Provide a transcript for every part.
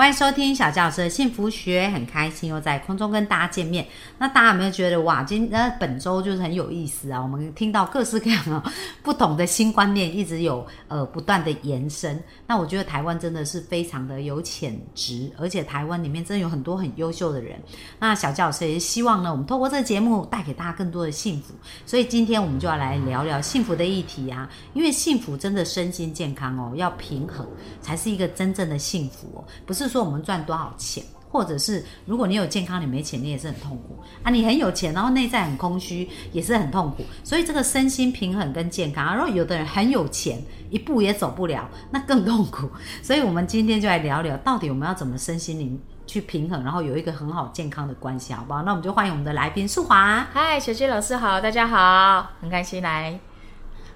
欢迎收听小教师的幸福学，很开心又在空中跟大家见面。那大家有没有觉得哇，今那本周就是很有意思啊？我们听到各式各样的不同的新观念，一直有呃不断的延伸。那我觉得台湾真的是非常的有潜质，而且台湾里面真的有很多很优秀的人。那小教师也希望呢，我们透过这个节目带给大家更多的幸福。所以今天我们就要来聊聊幸福的议题啊，因为幸福真的身心健康哦，要平衡才是一个真正的幸福哦，不是。说我们赚多少钱，或者是如果你有健康，你没钱，你也是很痛苦啊。你很有钱，然后内在很空虚，也是很痛苦。所以这个身心平衡跟健康，然后有的人很有钱，一步也走不了，那更痛苦。所以我们今天就来聊聊，到底我们要怎么身心灵去平衡，然后有一个很好健康的关系，好不好？那我们就欢迎我们的来宾素华。嗨，小谢老师好，大家好，很开心来。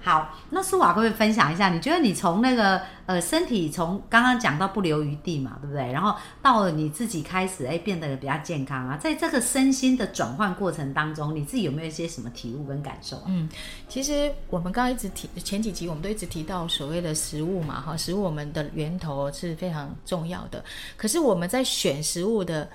好，那苏瓦可不可以分享一下？你觉得你从那个呃身体从刚刚讲到不留余地嘛，对不对？然后到了你自己开始哎变得比较健康啊，在这个身心的转换过程当中，你自己有没有一些什么体悟跟感受？嗯，其实我们刚刚一直提前几集，我们都一直提到所谓的食物嘛，哈，食物我们的源头是非常重要的。可是我们在选食物的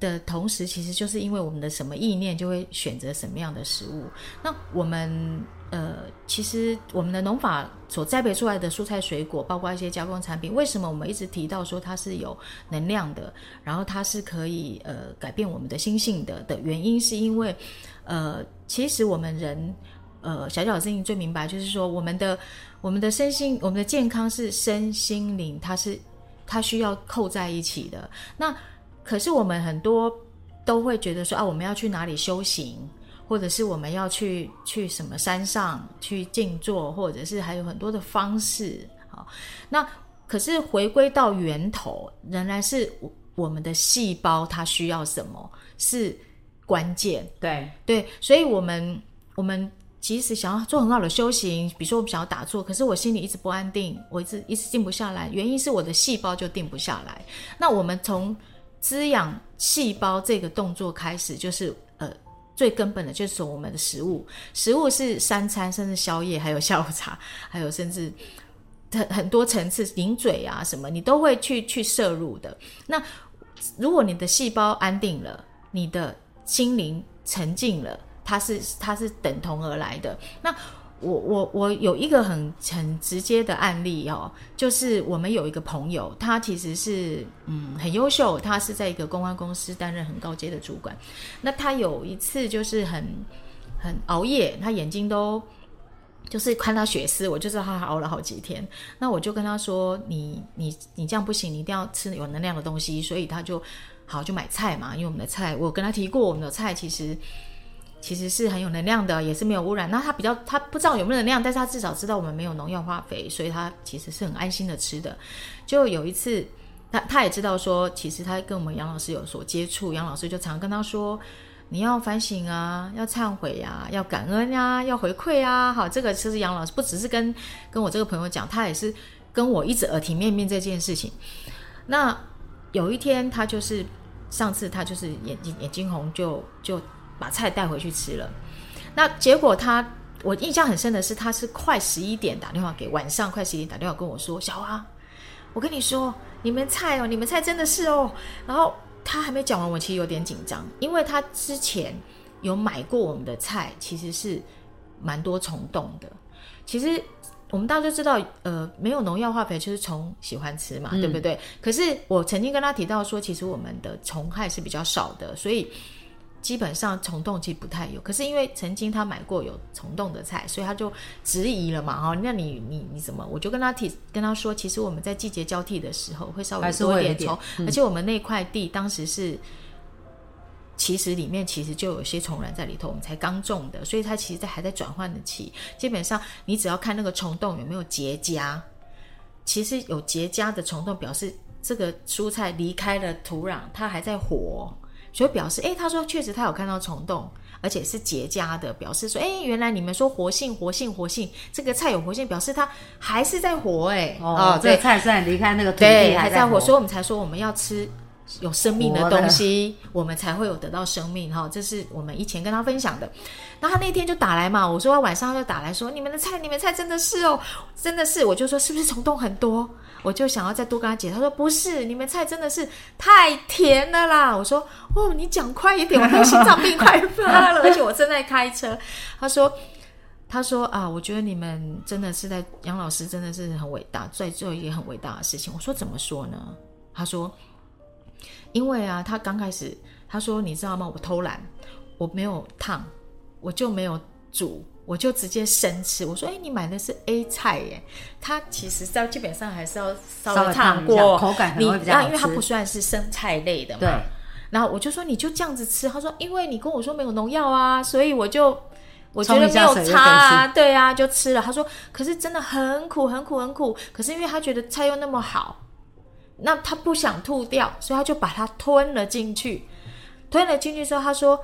的同时，其实就是因为我们的什么意念，就会选择什么样的食物。那我们。呃，其实我们的农法所栽培出来的蔬菜水果，包括一些加工产品，为什么我们一直提到说它是有能量的，然后它是可以呃改变我们的心性的的原因，是因为呃，其实我们人呃小小的声音最明白，就是说我们的我们的身心，我们的健康是身心灵，它是它需要扣在一起的。那可是我们很多都会觉得说啊，我们要去哪里修行？或者是我们要去去什么山上去静坐，或者是还有很多的方式，好，那可是回归到源头，仍然是我们的细胞它需要什么是关键，对对，所以我们我们即使想要做很好的修行，比如说我们想要打坐，可是我心里一直不安定，我一直一直静不下来，原因是我的细胞就定不下来。那我们从滋养细胞这个动作开始，就是。最根本的就是我们的食物，食物是三餐，甚至宵夜，还有下午茶，还有甚至很很多层次，顶嘴啊什么，你都会去去摄入的。那如果你的细胞安定了，你的心灵沉静了，它是它是等同而来的。那我我我有一个很很直接的案例哦，就是我们有一个朋友，他其实是嗯很优秀，他是在一个公关公司担任很高阶的主管。那他有一次就是很很熬夜，他眼睛都就是看到血丝，我就知道他熬了好几天。那我就跟他说：“你你你这样不行，你一定要吃有能量的东西。”所以他就好就买菜嘛，因为我们的菜我跟他提过，我们的菜其实。其实是很有能量的，也是没有污染。那他比较，他不知道有没有能量，但是他至少知道我们没有农药化肥，所以他其实是很安心的吃的。就有一次，他他也知道说，其实他跟我们杨老师有所接触，杨老师就常跟他说，你要反省啊，要忏悔呀，要感恩呀，要回馈啊。好，这个其实杨老师不只是跟跟我这个朋友讲，他也是跟我一直耳提面命这件事情。那有一天，他就是上次他就是眼睛眼睛红，就就。把菜带回去吃了，那结果他，我印象很深的是，他是快十一点打电话给晚上快十一点打电话跟我说：“小花，我跟你说，你们菜哦，你们菜真的是哦。”然后他还没讲完，我其实有点紧张，因为他之前有买过我们的菜，其实是蛮多虫洞的。其实我们大家都知道，呃，没有农药化肥，就是虫喜欢吃嘛，对不对？可是我曾经跟他提到说，其实我们的虫害是比较少的，所以。基本上虫洞其实不太有，可是因为曾经他买过有虫洞的菜，所以他就质疑了嘛，哈，那你你你怎么？我就跟他提跟他说，其实我们在季节交替的时候会稍微多一点虫，而且我们那块地当时是，其实里面其实就有些虫卵在里头，我们才刚种的，所以它其实在还在转换的期。基本上你只要看那个虫洞有没有结痂，其实有结痂的虫洞表示这个蔬菜离开了土壤，它还在活。所以表示，哎，他说确实他有看到虫洞，而且是结痂的，表示说，哎，原来你们说活性、活性、活性，这个菜有活性，表示它还是在活，哎，哦，这个菜虽然离开那个土地还在活，所以我们才说我们要吃有生命的东西，我们才会有得到生命哈。这是我们以前跟他分享的。那他那天就打来嘛，我说晚上他就打来说，你们的菜，你们菜真的是哦，真的是，我就说是不是虫洞很多？我就想要再多跟他解，他说不是，你们菜真的是太甜了啦。我说哦，你讲快一点，我那个心脏病快发了，而且我正在开车。他说。他说啊，我觉得你们真的是在杨老师真的是很伟大，在做一件很伟大的事情。我说怎么说呢？他说，因为啊，他刚开始他说你知道吗？我偷懒，我没有烫，我就没有煮，我就直接生吃。我说哎，你买的是 A 菜耶，他其实在基本上还是要稍稍微微烫过，口感可你能会比较好啊因为它不算是生菜类的嘛。对。然后我就说你就这样子吃，他说因为你跟我说没有农药啊，所以我就我觉得没有差啊，对啊，就吃了。他说可是真的很苦很苦很苦，可是因为他觉得菜又那么好，那他不想吐掉，所以他就把它吞了进去。吞了进去之后，他说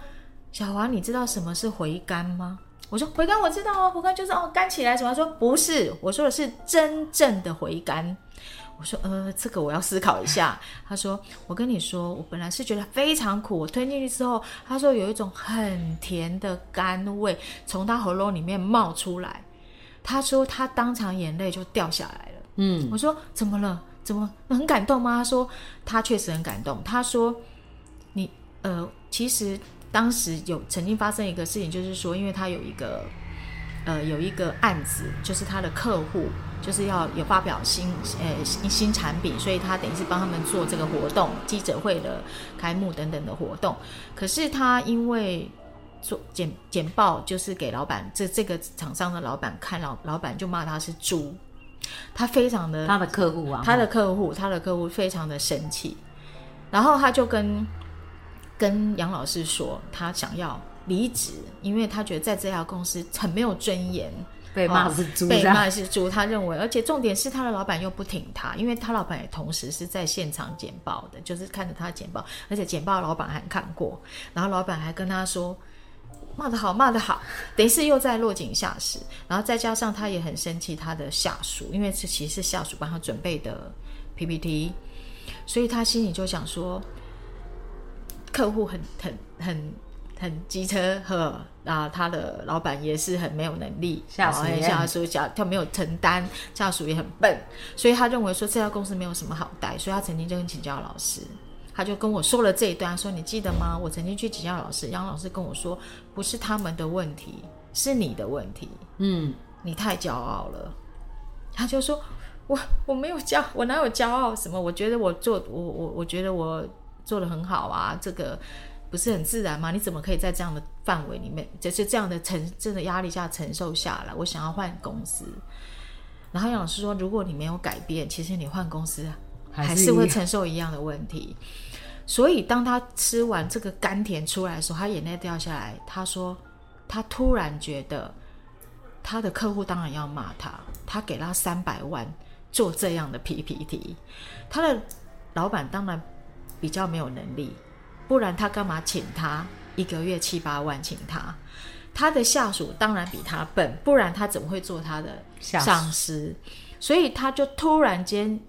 小华，你知道什么是回甘吗？我说回甘我知道哦，回甘就是哦干起来什么？他说不是，我说的是真正的回甘。我说呃，这个我要思考一下。他说我跟你说，我本来是觉得非常苦，我吞进去之后，他说有一种很甜的甘味从他喉咙里面冒出来。他说他当场眼泪就掉下来了。嗯，我说怎么了？怎么很感动吗？他说他确实很感动。他说你呃，其实当时有曾经发生一个事情，就是说，因为他有一个呃有一个案子，就是他的客户就是要有发表新呃新新产品，所以他等于是帮他们做这个活动、记者会的开幕等等的活动。可是他因为做简简报，就是给老板这这个厂商的老板看，老老板就骂他是猪，他非常的他的客户啊，他的客户，他的客户非常的生气，然后他就跟跟杨老师说，他想要离职，因为他觉得在这家公司很没有尊严，被骂是猪，被骂是猪。他认为，而且重点是他的老板又不挺他，因为他老板也同时是在现场简报的，就是看着他简报，而且简报老板还看过，然后老板还跟他说。骂得好，骂得好，等于是又在落井下石，然后再加上他也很生气他的下属，因为这其实是下属帮他准备的 PPT，所以他心里就想说，客户很很很很机车呵啊，他的老板也是很没有能力，哦下属也下属下他没有承担，下属也很笨，所以他认为说这家公司没有什么好待，所以他曾经就跟请教老师。他就跟我说了这一段，说你记得吗？我曾经去请教老师，杨老师跟我说，不是他们的问题，是你的问题，嗯，你太骄傲了。他就说，我我没有骄，我哪有骄傲？什么？我觉得我做，我我我觉得我做的很好啊，这个不是很自然吗？你怎么可以在这样的范围里面，就是这样的承这的压力下承受下来？我想要换公司。然后杨老师说，如果你没有改变，其实你换公司还是会承受一样的问题。所以当他吃完这个甘甜出来的时候，他眼泪掉下来。他说，他突然觉得他的客户当然要骂他，他给他三百万做这样的 PPT，他的老板当然比较没有能力，不然他干嘛请他一个月七八万请他？他的下属当然比他笨，不然他怎么会做他的上司？所以他就突然间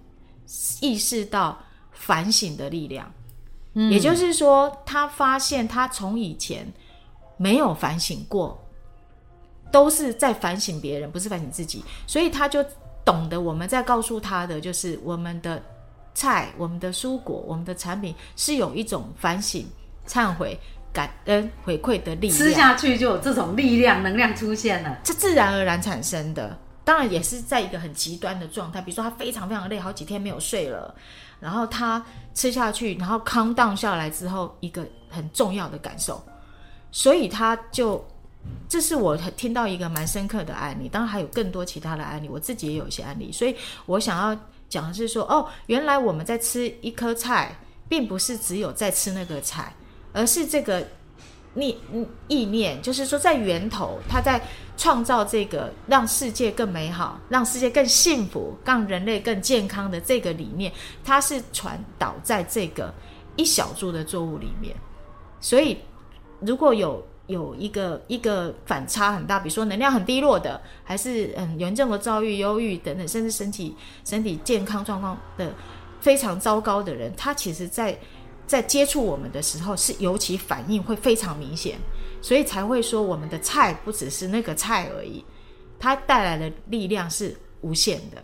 意识到反省的力量。也就是说，他发现他从以前没有反省过，都是在反省别人，不是反省自己，所以他就懂得我们在告诉他的，就是我们的菜、我们的蔬果、我们的产品是有一种反省、忏悔、感恩、回馈的力量。吃下去就有这种力量能量出现了。这自然而然产生的。当然也是在一个很极端的状态，比如说他非常非常累，好几天没有睡了，然后他吃下去，然后 calm down 下来之后，一个很重要的感受，所以他就，这是我听到一个蛮深刻的案例，当然还有更多其他的案例，我自己也有一些案例，所以我想要讲的是说，哦，原来我们在吃一颗菜，并不是只有在吃那个菜，而是这个念意念，就是说在源头，它在创造这个让世界更美好、让世界更幸福、让人类更健康的这个理念，它是传导在这个一小株的作物里面。所以如果有有一个一个反差很大，比如说能量很低落的，还是嗯严重的遭遇、忧郁等等，甚至身体身体健康状况的非常糟糕的人，他其实在在接触我们的时候，是尤其反应会非常明显，所以才会说我们的菜不只是那个菜而已，它带来的力量是无限的。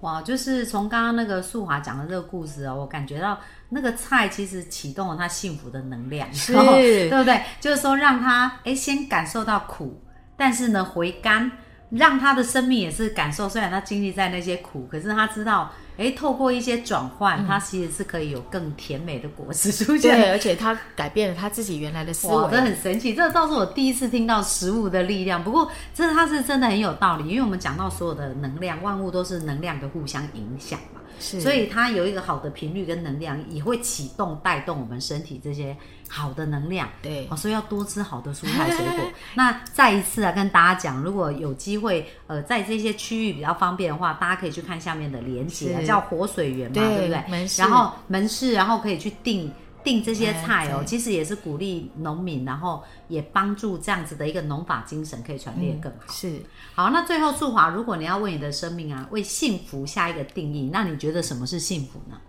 哇，就是从刚刚那个素华讲的这个故事哦，我感觉到那个菜其实启动了他幸福的能量，是 对不对？就是说让他哎先感受到苦，但是呢回甘，让他的生命也是感受，虽然他经历在那些苦，可是他知道哎透过一些转换，他其实是可以有更甜美的果实出现。对，而且他改变了他自己原来的思哇，这维。很神奇，这倒是我第一次听到食物的力量。不过，这他是真的很有道理，因为我们讲到所有的能量，万物都是能量的互相影响嘛，是所以它有一个好的频率跟能量，也会启动带动我们身体这些好的能量。对哦，所以要多吃好的蔬菜水果。那再一次啊，跟大家讲，如果有机会，呃，在这些区域比较方便的话，大家可以去看下面的连接啊，叫活水源嘛，对对不对？门市然后门市，然后可以去订订这些菜哦，其实也是鼓励农民，然后也帮助这样子的一个农法精神可以传递得更好。是好，那最后素华，如果你要为你的生命啊，为幸福下一个定义，那你觉得什么是幸福呢？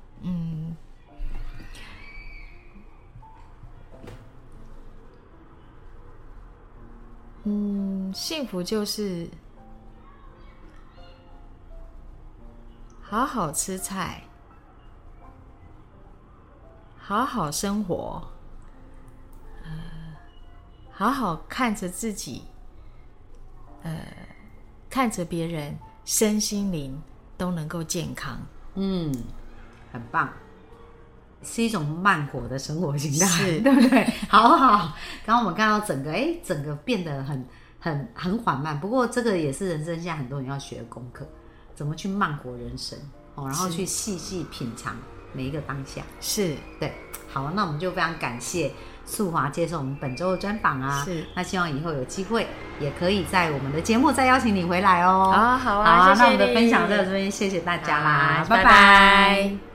嗯，幸福就是好好吃菜，好好生活，呃，好好看着自己，呃，看着别人，身心灵都能够健康。嗯，很棒，是一种慢活的生活形态，是 对不对？好好，刚刚我们看到整个，哎，整个变得很很很缓慢。不过这个也是人生现在很多人要学的功课，怎么去慢活人生哦，然后去细细品尝每一个当下。是对，好，那我们就非常感谢素华接受我们本周的专访啊。是，那希望以后有机会也可以在我们的节目再邀请你回来哦。好好好啊，谢谢那我们的分享到这边，谢谢大家啦，拜拜